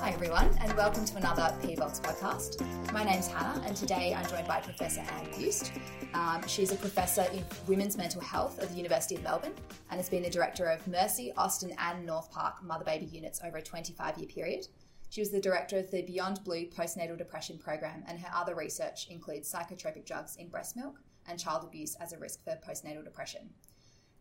Hi, everyone, and welcome to another PBox podcast. My name's Hannah, and today I'm joined by Professor Anne Buist. Um, she's a professor in women's mental health at the University of Melbourne and has been the director of Mercy, Austin, and Northpark mother baby units over a 25 year period. She was the director of the Beyond Blue postnatal depression program, and her other research includes psychotropic drugs in breast milk and child abuse as a risk for postnatal depression.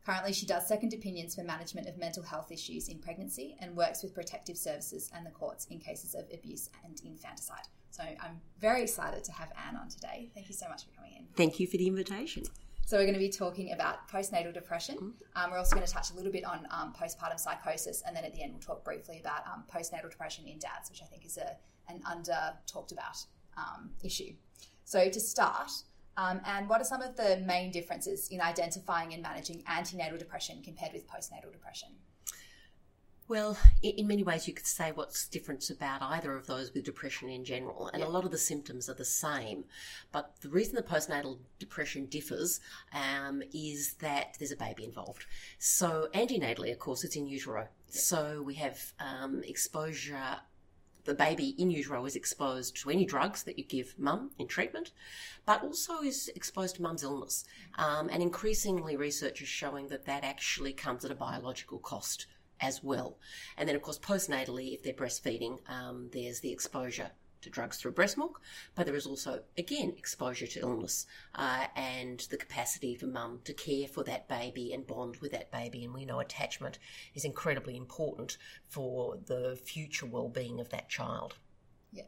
Currently, she does second opinions for management of mental health issues in pregnancy and works with protective services and the courts in cases of abuse and infanticide. So I'm very excited to have Anne on today. Thank you so much for coming in. Thank you for the invitation. So we're going to be talking about postnatal depression. Mm-hmm. Um, we're also going to touch a little bit on um, postpartum psychosis, and then at the end we'll talk briefly about um, postnatal depression in dads, which I think is a, an under talked about um, issue. So to start, um, and what are some of the main differences in identifying and managing antenatal depression compared with postnatal depression? Well, in many ways, you could say what's different about either of those with depression in general, and a lot of the symptoms are the same. But the reason the postnatal depression differs um, is that there's a baby involved. So, antenatally, of course, it's in utero. So, we have um, exposure. The baby in utero is exposed to any drugs that you give mum in treatment, but also is exposed to mum's illness. Um, and increasingly, research is showing that that actually comes at a biological cost as well. And then, of course, postnatally, if they're breastfeeding, um, there's the exposure to drugs through breast milk, but there is also, again, exposure to illness uh, and the capacity for mum to care for that baby and bond with that baby. And we know attachment is incredibly important for the future well-being of that child. Yeah.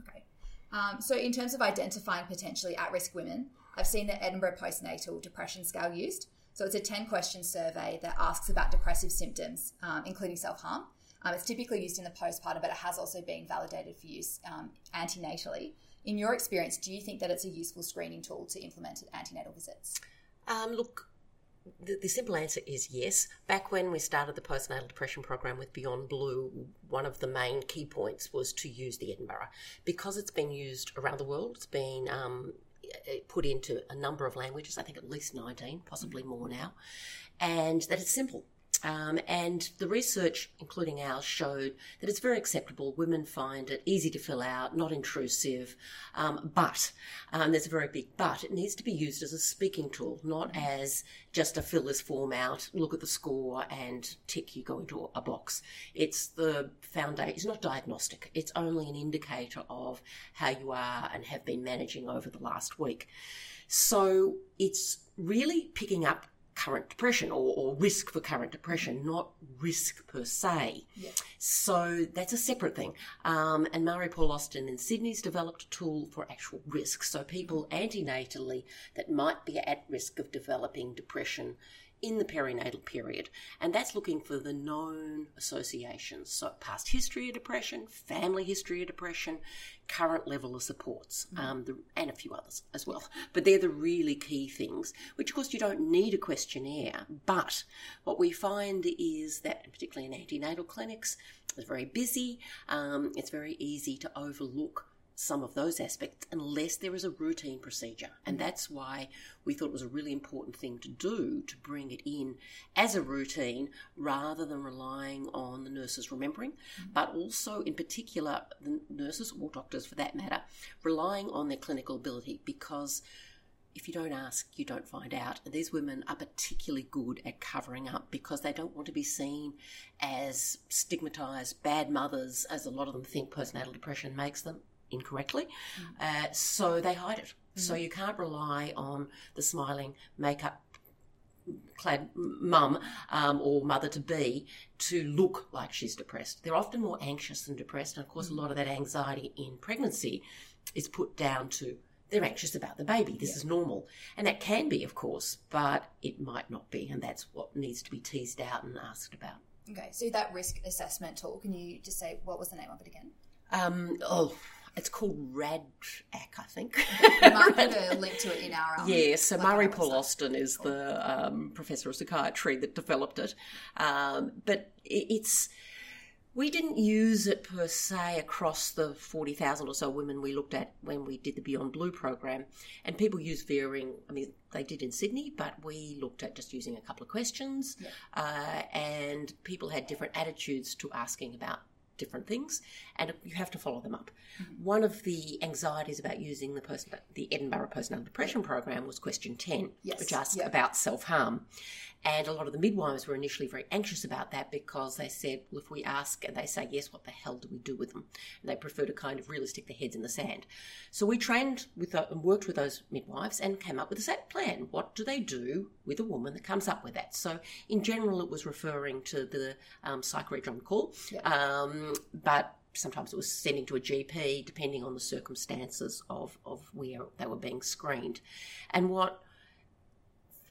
Okay. Um, so, in terms of identifying potentially at risk women, I've seen the Edinburgh Postnatal Depression Scale used. So, it's a 10 question survey that asks about depressive symptoms, um, including self harm. Um, it's typically used in the postpartum, but it has also been validated for use um, antenatally. In your experience, do you think that it's a useful screening tool to implement at antenatal visits? Um, look, the, the simple answer is yes. Back when we started the postnatal depression program with Beyond Blue, one of the main key points was to use the Edinburgh because it's been used around the world. It's been um, put into a number of languages, I think at least 19, possibly more now, and that it's simple. Um, and the research, including ours, showed that it's very acceptable. Women find it easy to fill out, not intrusive. Um, but um, there's a very big but. It needs to be used as a speaking tool, not as just a fill this form out, look at the score, and tick you go into a box. It's the foundation. It's not diagnostic. It's only an indicator of how you are and have been managing over the last week. So it's really picking up current depression or, or, risk for current depression, not risk per se. Yeah. So that's a separate thing. Um, and Marie-Paule Austin in Sydney's developed a tool for actual risk. So people antenatally that might be at risk of developing depression in the perinatal period. And that's looking for the known associations. So, past history of depression, family history of depression, current level of supports, um, the, and a few others as well. But they're the really key things, which of course you don't need a questionnaire. But what we find is that, particularly in antenatal clinics, it's very busy, um, it's very easy to overlook some of those aspects unless there is a routine procedure. And mm. that's why we thought it was a really important thing to do to bring it in as a routine rather than relying on the nurses remembering, mm. but also, in particular, the nurses or doctors for that matter, relying on their clinical ability because if you don't ask, you don't find out. And these women are particularly good at covering up because they don't want to be seen as stigmatized bad mothers, as a lot of them think postnatal depression makes them incorrectly. Uh, so they hide it. So you can't rely on the smiling makeup clad mum um, or mother to be to look like she's depressed. They're often more anxious than depressed. And of course, a lot of that anxiety in pregnancy is put down to they're anxious about the baby. This is normal. And that can be, of course, but it might not be. And that's what needs to be teased out and asked about. Okay, so that risk assessment tool, can you just say what was the name of it again? Um, oh, it's called RADAC, I think. We might put a link to it in our. Um, Yeah, so like Marie-Paule. Austin is the um, professor of psychiatry that developed it. Um, but it's We didn't use it per se across the 40,000 or so women we looked at when we did the Beyond Blue program. And people use varying, I mean, they did in Sydney, but we looked at just using a couple of questions. Yeah. Uh, and people had different attitudes to asking about different things, and you have to follow them up. Mm-hmm. One of the anxieties about using the person, the Edinburgh Postnatal Depression program was question 10, Yes. which asks Yeah. about self harm. And a lot of the midwives were initially very anxious about that because they said, well, if we ask and they say yes, what the hell do we do with them? And they prefer to kind of really stick their heads in the sand. So we trained with tho- and worked with those midwives and came up with a set plan. What do they do with a woman that comes up with that? So in general, it was referring to the um, psych reg on call, Yeah. um, but sometimes it was sending to a GP depending on the circumstances of, of where they were being screened. And what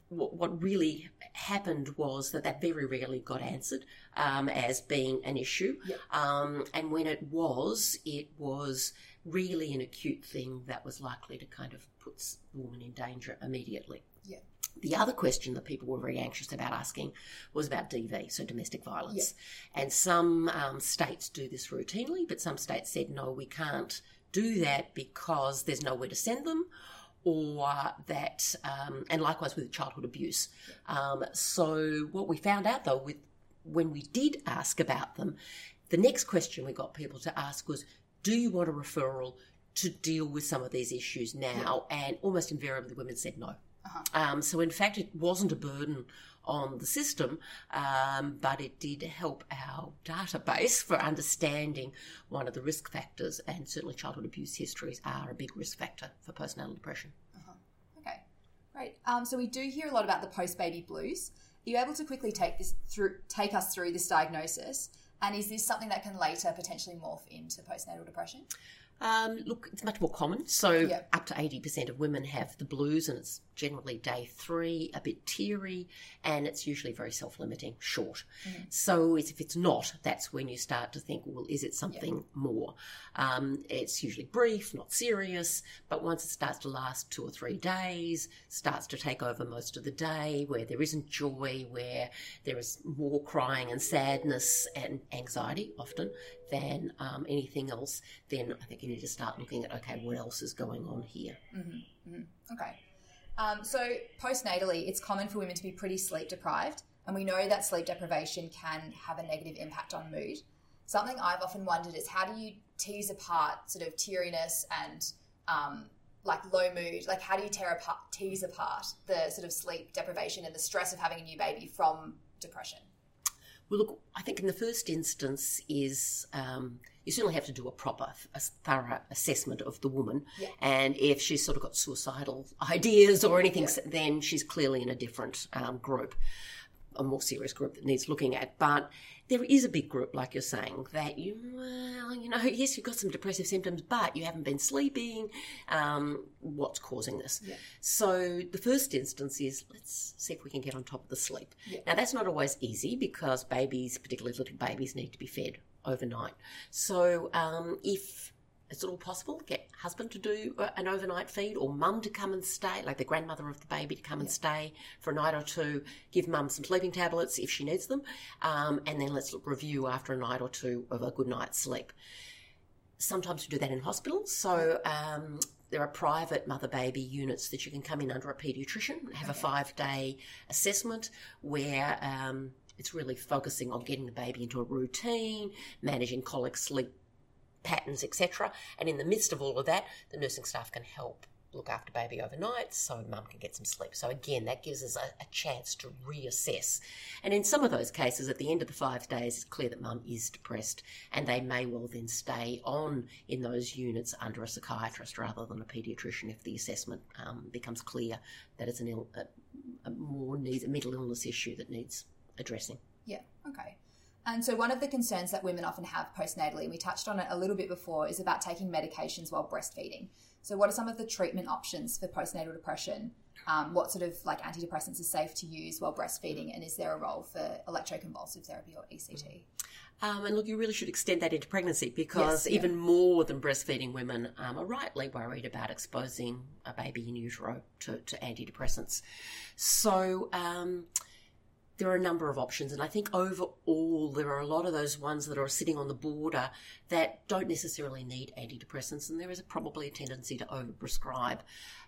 what, what really happened was that that very rarely got answered um, as being an issue. Yeah. Um, and when it was, it was really an acute thing that was likely to kind of put the woman in danger immediately. Yeah. The other question that people were very anxious about asking was about DV, so domestic violence. And some um, states do this routinely, but some states said, no, we can't do that because there's nowhere to send them or that, um, and likewise with childhood abuse. Um, so what we found out though, with when we did ask about them, the next question we got people to ask was, "Do you want a referral to deal with some of these issues now?" And almost invariably, women said no. Um, so in fact, it wasn't a burden on the system, um, but it did help our database for understanding one of the risk factors, and certainly childhood abuse histories are a big risk factor for postnatal depression. Okay, great. Um, so we do hear a lot about the post-baby blues. Are you able to quickly take this through, take us through this diagnosis? And is this something that can later potentially morph into postnatal depression? Um, look, it's much more common. So, Yeah. up to 80% of women have the blues, and it's generally day three, a bit teary, and it's usually very self limiting, short. So, it's, if it's not, that's when you start to think, well, is it something more? Um, it's usually brief, not serious, but once it starts to last two or three days, starts to take over most of the day, where there isn't joy, where there is more crying and sadness and anxiety often than um, anything else, then I think you need to start looking at okay, what else is going on here? Okay. Um, so postnatally, it's common for women to be pretty sleep deprived, and we know that sleep deprivation can have a negative impact on mood. Something I've often wondered is how do you tease apart sort of teariness and um, like low mood? Like how do you tear apart, tease apart the sort of sleep deprivation and the stress of having a new baby from depression? Well, look, I think in the first instance is um, you certainly have to do a proper, a thorough assessment of the woman, Yeah. and if she's sort of got suicidal ideas or anything, then she's clearly in a different um, group, a more serious group that needs looking at. But there is a big group, like you're saying, that you, well, you know, yes, you've got some depressive symptoms, but you haven't been sleeping. Um, what's causing this? Yeah. So the first instance is let's see if we can get on top of the sleep. Yeah. Now that's not always easy because babies, particularly little babies, need to be fed overnight. So um, if it's it all possible, get husband to do an overnight feed or mum to come and stay, like the grandmother of the baby to come and stay for a night or two, give mum some sleeping tablets if she needs them, um, and then let's review after a night or two of a good night's sleep. Sometimes we do that in hospitals. So um, there are private mother baby units that you can come in under a paediatrician, have a five day assessment where um, it's really focusing on getting the baby into a routine, managing colic sleep patterns, etc. And in the midst of all of that, the nursing staff can help look after baby overnight so mum can get some sleep. So again, that gives us a, a chance to reassess. And in some of those cases, at the end of the five days, it's clear that mum is depressed and they may well then stay on in those units under a psychiatrist rather than a paediatrician if the assessment um, becomes clear that it's an Ill, a, a more needs a mental illness issue that needs addressing. Yeah, okay. And so, one of the concerns that women often have postnatally, and we touched on it a little bit before, is about taking medications while breastfeeding. So, what are some of the treatment options for postnatal depression? Um, what sort of like antidepressants are safe to use while breastfeeding? And is there a role for electroconvulsive therapy or ECT? Um, and look, you really should extend that into pregnancy because Yes, yeah. even more than breastfeeding women um, are rightly worried about exposing a baby in utero to, to antidepressants. So, um, there are a number of options, and I think overall there are a lot of those ones that are sitting on the border that don't necessarily need antidepressants, and there is a, probably a tendency to overprescribe.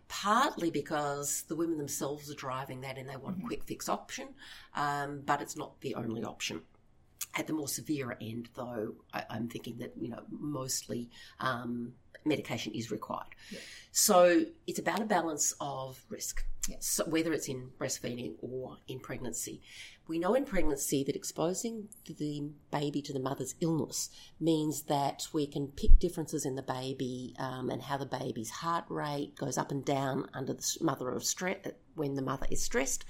Partly because the women themselves are driving that and they want a quick fix option, um, but it's not the only option. At the more severe end, though, I, am thinking that you know mostly um, medication is required. Yeah. So it's about a balance of risk. So whether it's in breastfeeding or in pregnancy. We know in pregnancy that exposing the baby to the mother's illness means that we can pick differences in the baby um, and how the baby's heart rate goes up and down under the mother of stress when the mother is stressed.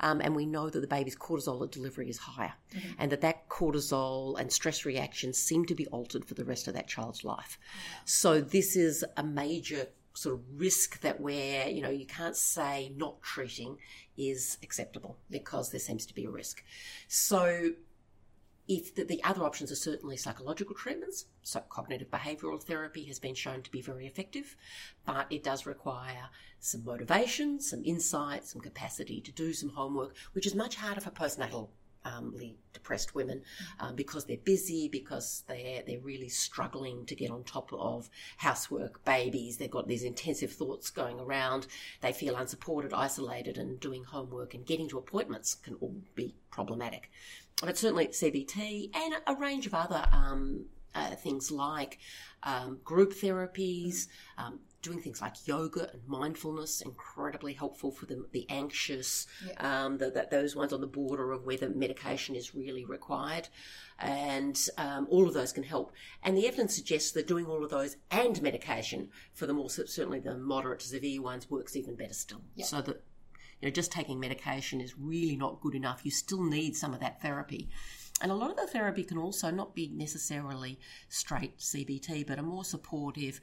Um, and we know that the baby's cortisol at delivery is higher, mm-hmm. and that that cortisol and stress reactions seem to be altered for the rest of that child's life. So this is a major sort of risk that where you know you can't say not treating is acceptable because there seems to be a risk. So if the, the, other options are certainly psychological treatments, so cognitive behavioural therapy has been shown to be very effective, but it does require some motivation, some insight, some capacity to do some homework, which is much harder for postnatal depressed women um, because they're busy, because they're they're really struggling to get on top of housework, babies. They've got these intensive thoughts going around. They feel unsupported, isolated, and doing homework and getting to appointments can all be problematic. But certainly CBT and a range of other um, uh, things like um, group therapies, um, doing things like yoga and mindfulness, incredibly helpful for the, the anxious, yeah. um, the, the, those ones on the border of whether medication is really required. And um, all of those can help. And the evidence suggests that doing all of those and medication for the more, certainly the moderate to severe ones, works even better still. Yeah. So that you know, just taking medication is really not good enough. You still need some of that therapy. And a lot of the therapy can also not be necessarily straight CBT, but a more supportive,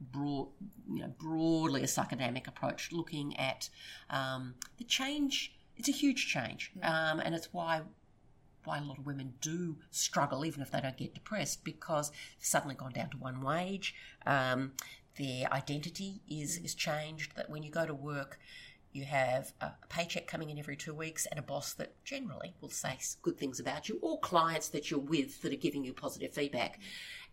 broad, you know, broadly a psychodynamic approach, looking at um, the change. It's a huge change, um, and it's why why a lot of women do struggle, even if they don't get depressed, because they've suddenly gone down to one wage. Um, their identity is is changed. That when you go to work, you have a paycheck coming in every two weeks and a boss that generally will say good things about you, or clients that you're with that are giving you positive feedback.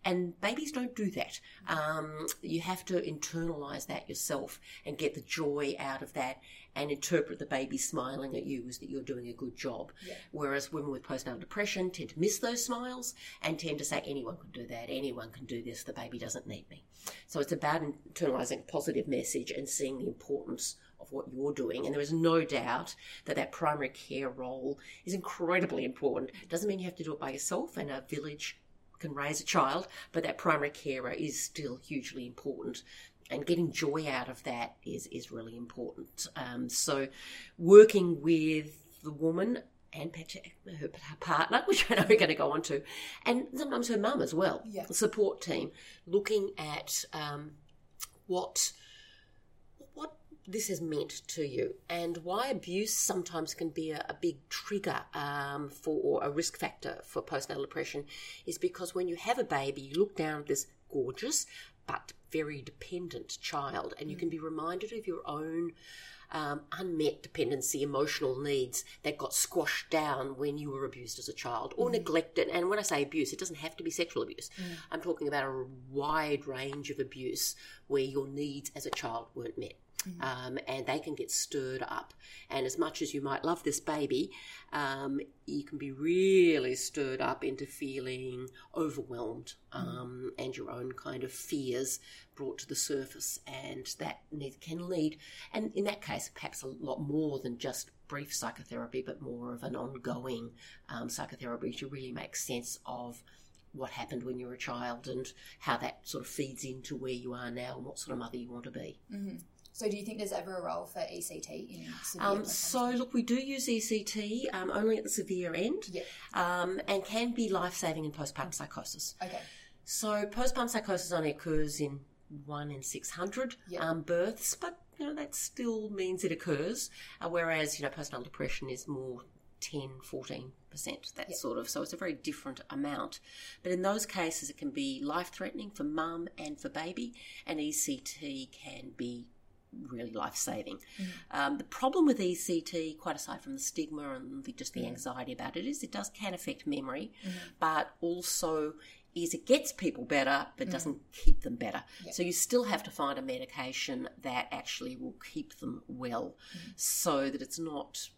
And babies don't do that. Um, you have to internalize that yourself and get the joy out of that and interpret the baby smiling at you as that you're doing a good job. Yeah. Whereas women with postnatal depression tend to miss those smiles and tend to say, anyone can do that, anyone can do this, the baby doesn't need me. So it's about internalizing a positive message and seeing the importance of what you're doing. And there is no doubt that that primary care role is incredibly important. It doesn't mean you have to do it by yourself, and a village can raise a child, but that primary carer is still hugely important. And getting joy out of that is, is really important. Um, so, working with the woman and Patrick, her partner, which I know we're going to go on to, and sometimes her mum as well, yeah. the support team, looking at um, what this has meant to you and why abuse sometimes can be a, a big trigger um, for a risk factor for postnatal depression is because when you have a baby, you look down at this gorgeous but very dependent child and you can be reminded of your own um, unmet dependency, emotional needs that got squashed down when you were abused as a child or mm. neglected. And when I say abuse, it doesn't have to be sexual abuse. Mm. I'm talking about a wide range of abuse where your needs as a child weren't met. Um, and they can get stirred up. And as much as you might love this baby, um, you can be really stirred up into feeling overwhelmed um, mm. and your own kind of fears brought to the surface. And that can lead, and in that case, perhaps a lot more than just brief psychotherapy, but more of an ongoing um, psychotherapy to really make sense of what happened when you were a child and how that sort of feeds into where you are now and what sort of mother you want to be. Mm-hmm. So, do you think there's ever a role for ECT in severe? Um, so, look, we do use ECT um, only at the severe end, yep. um, and can be life saving in postpartum psychosis. Okay. So, postpartum psychosis only occurs in one in six hundred yep. Um, births, but you know that still means it occurs. Uh, whereas you know postnatal depression is more 10, 14 percent, that yep. sort of. So it's a very different amount. But in those cases, it can be life threatening for mum and for baby, and ECT can be really life saving. Mm. Um, the problem with ECT, quite aside from the stigma and the, just the anxiety about it, is it does can affect memory, mm-hmm. but also is it gets people better but mm. doesn't keep them better. So you still have to find a medication that actually will keep them well, mm. so that it's not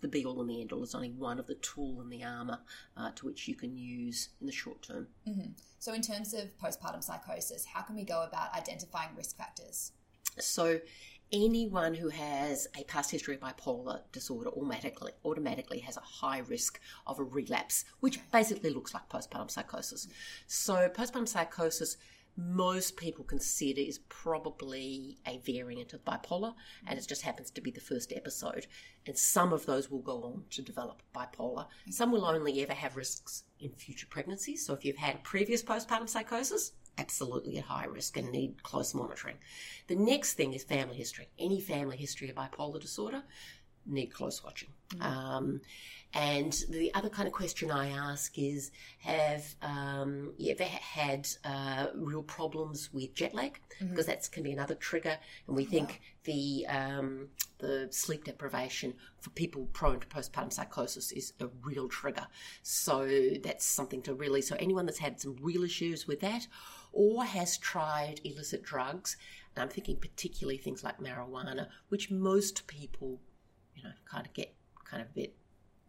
the be all and the end all. It's only one of the tool in the armour uh, to which you can use in the short term. Mm-hmm. So, in terms of postpartum psychosis, how can we go about identifying risk factors? So, anyone who has a past history of bipolar disorder automatically automatically has a high risk of a relapse, which basically looks like postpartum psychosis. So, postpartum psychosis. Most people consider is probably a variant of bipolar, and it just happens to be the first episode. And some of those will go on to develop bipolar. Some will only ever have risks in future pregnancies. So, if you've had a previous postpartum psychosis, absolutely at high risk and need close monitoring. The next thing is family history. Any family history of bipolar disorder need close watching. Um, and the other kind of question I ask is Have um, you ever had uh, real problems with jet lag? Because that can be another trigger. And we think the, um, the sleep deprivation for people prone to postpartum psychosis is a real trigger. So that's something to really. So anyone that's had some real issues with that or has tried illicit drugs, and I'm thinking particularly things like marijuana, which most people, you know, kind of get kind of a bit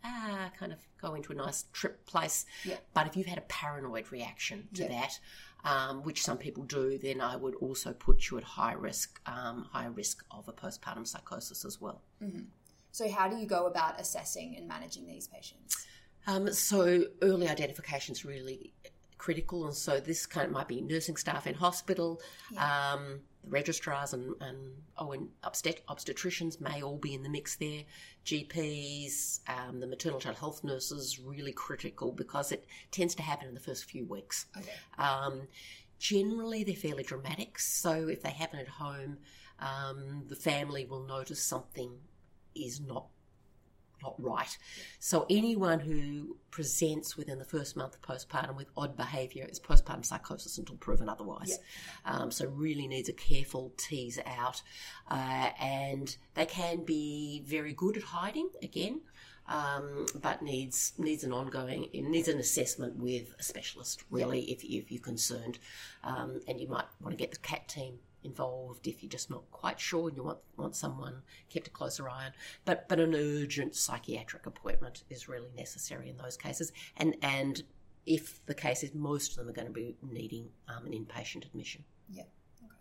ah, kind of go into a nice trip place. Yeah. But if you've had a paranoid reaction to Yeah. that, um, which some people do, then I would also put you at high risk, um, high risk of a postpartum psychosis as well. So, how do you go about assessing and managing these patients? Um, so early identification is really critical, and so this kind of might be nursing staff in hospital, um, registrars and, and oh, and obstet- obstetricians may all be in the mix there. GPs, um, the maternal child health nurses, really critical because it tends to happen in the first few weeks. Okay. Um, generally, they're fairly dramatic, so if they happen at home, um, the family will notice something is not not right. So anyone who presents within the first month of postpartum with odd behaviour is postpartum psychosis until proven otherwise. Um, so really needs a careful tease out, uh, and they can be very good at hiding again. Um, but needs needs an ongoing needs an assessment with a specialist really if, if you're concerned um, and you might want to get the CATT team involved if you're just not quite sure and you want want someone kept a closer eye on. But but an urgent psychiatric appointment is really necessary in those cases. And and if the case is most of them are going to be needing um, an inpatient admission. Yeah. Okay.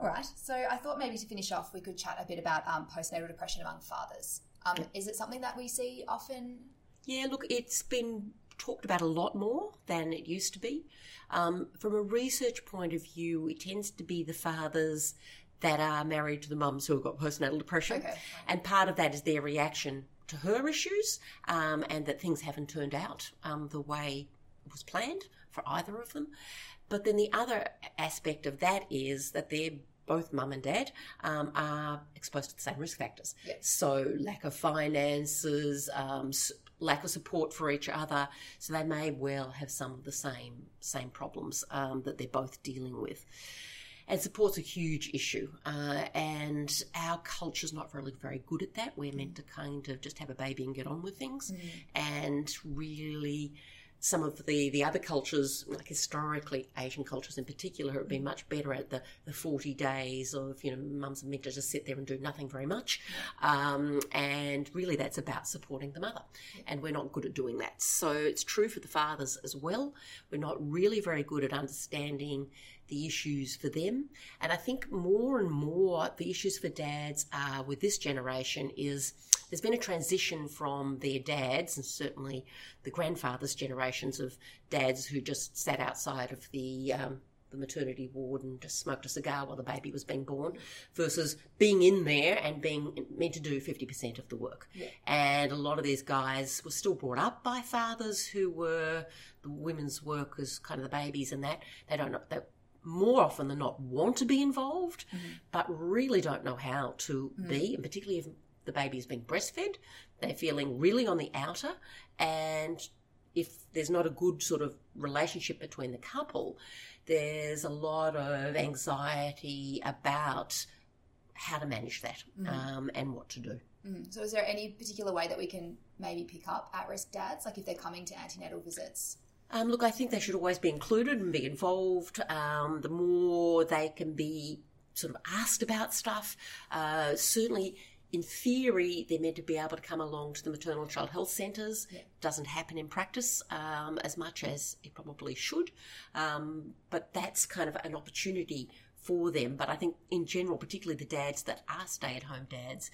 All right. So I thought maybe to finish off, we could chat a bit about um, postnatal depression among fathers. Um, Is it something that we see often? Yeah, look, it's been talked about a lot more than it used to be. Um, from a research point of view, it tends to be the fathers that are married to the mums who have got postnatal depression. Okay. And part of that is their reaction to her issues um, and that things haven't turned out um, the way it was planned for either of them. But then the other aspect of that is that they're both mum and dad um, are exposed to the same risk factors. Yes. So lack of finances, um, lack of support for each other. So they may well have some of the same same problems um, that they're both dealing with. And support's a huge issue, uh, and our culture's not really very good at that. We're meant to kind of just have a baby and get on with things, and really some of the, the other cultures, like historically Asian cultures in particular, have been much better at the, the 40 days of, you know, mums and meant to just sit there and do nothing very much. Um, and really that's about supporting the mother. And we're not good at doing that. So it's true for the fathers as well. We're not really very good at understanding the issues for them. And I think more and more the issues for dads are with this generation is there's been a transition from their dads and certainly the grandfathers' generations of dads who just sat outside of the um, the maternity ward and just smoked a cigar while the baby was being born versus being in there and being meant to do 50% of the work. And a lot of these guys were still brought up by fathers who were the women's workers, kind of the babies and that. They don't know, they more often than not want to be involved, but really don't know how to be, and particularly if the baby is being breastfed, they're feeling really on the outer, and if there's not a good sort of relationship between the couple, there's a lot of anxiety about how to manage that um, and what to do. Mm. So, is there any particular way that we can maybe pick up at risk dads, like if they're coming to antenatal visits? Um, look, I think they should always be included and be involved. Um, the more they can be sort of asked about stuff, uh, certainly in theory, they're meant to be able to come along to the maternal child health centres. Yeah. Doesn't happen in practice um, as much as it probably should, um, but that's kind of an opportunity for them. But I think in general, particularly the dads that are stay-at-home dads,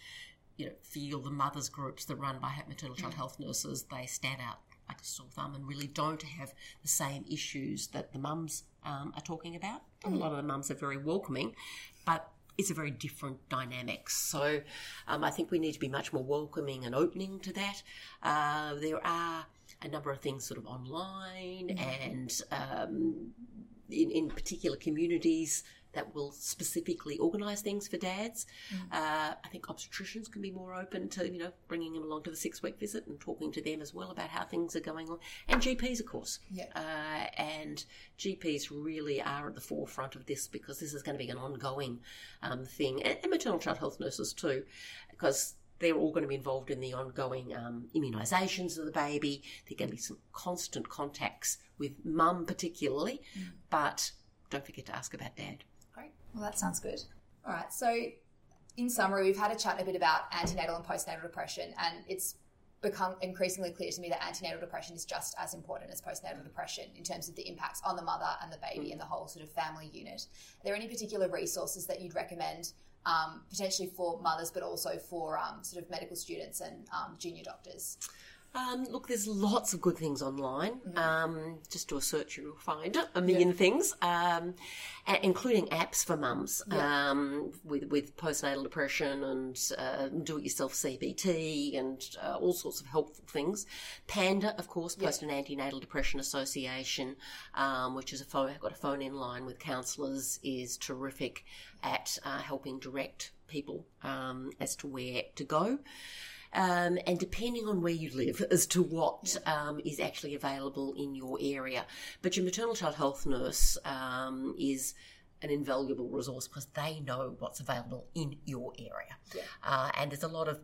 you know, feel the mothers groups that run by maternal child health nurses, they stand out like a sore thumb and really don't have the same issues that the mums um, are talking about. And a lot of the mums are very welcoming, but it's a very different dynamic. So um, I think we need to be much more welcoming and opening to that. Uh, there are a number of things sort of online and um, in, in particular communities that will specifically organise things for dads. Uh, I think obstetricians can be more open to, you know, bringing them along to the six week visit and talking to them as well about how things are going on. And GPs, of course. Yeah. Uh, and GPs really are at the forefront of this because this is going to be an ongoing um, thing. And, and maternal child health nurses too, because they're all going to be involved in the ongoing um, immunisations of the baby. There are going to be some constant contacts with mum, particularly, but don't forget to ask about dad. Well, that sounds good. All right. So, in summary, we've had a chat a bit about antenatal and postnatal depression, and it's become increasingly clear to me that antenatal depression is just as important as postnatal depression in terms of the impacts on the mother and the baby and the whole sort of family unit. Are there any particular resources that you'd recommend, um, potentially for mothers, but also for um, sort of medical students and um, junior doctors? Um, look, there's lots of good things online. Um, just do a search, you'll find a million things, um, a- including apps for mums Yeah. um, with with postnatal depression and uh, do-it-yourself CBT and uh, all sorts of helpful things. Panda, of course, Post and Antenatal Depression Association, um, which is a phone got a phone-in line with counsellors, is terrific at uh, helping direct people um, as to where to go um, and depending on where you live as to what um, is actually available in your area. But your maternal child health nurse um, is an invaluable resource because they know what's available in your area. Yeah. Uh, and there's a lot of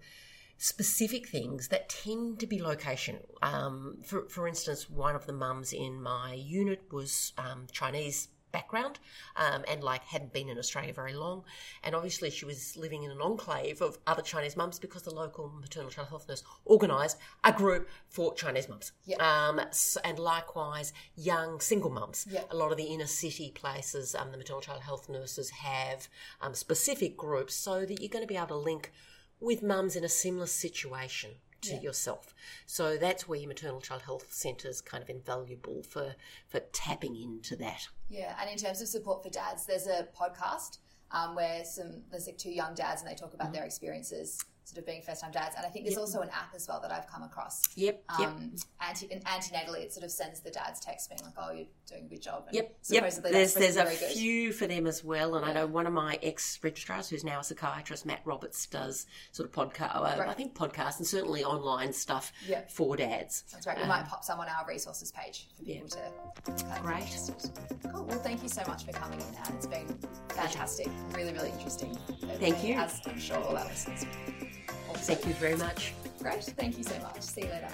specific things that tend to be location. Um, for, for instance, one of the mums in my unit was um, Chinese background um, and like hadn't been in Australia very long and obviously she was living in an enclave of other Chinese mums because the local maternal child health nurse organised a group for Chinese mums Yeah. um, s- and likewise young single mums Yeah. a lot of the inner city places um, the maternal child health nurses have um, specific groups so that you're going to be able to link with mums in a similar situation to Yeah. yourself. So that's where your maternal child health centre is kind of invaluable for, for tapping into that. Yeah, and in terms of support for dads, there's a podcast um, where some there's like two young dads and they talk about their experiences sort of being first time dads. And I think there's also an app as well that I've come across. Yep, yep. Um, anti- and antenatally, it sort of sends the dads text being like, "Oh, you're doing a good job." And Yep, yep. supposedly There's there's a very good. few for them as well, and I know one of my ex registrars, who's now a psychiatrist, Matt Roberts, does sort of podcast. Uh, I think podcasts and certainly online stuff Yeah. for dads. That's right. We might pop some on our resources page for people to. kind Great. Cool. Well, thank you so much for coming in, Anne. It's been fantastic. Really, really interesting. Thank you. As I'm sure all our listeners. Will Thank you very much. Great. Thank you so much. See you later.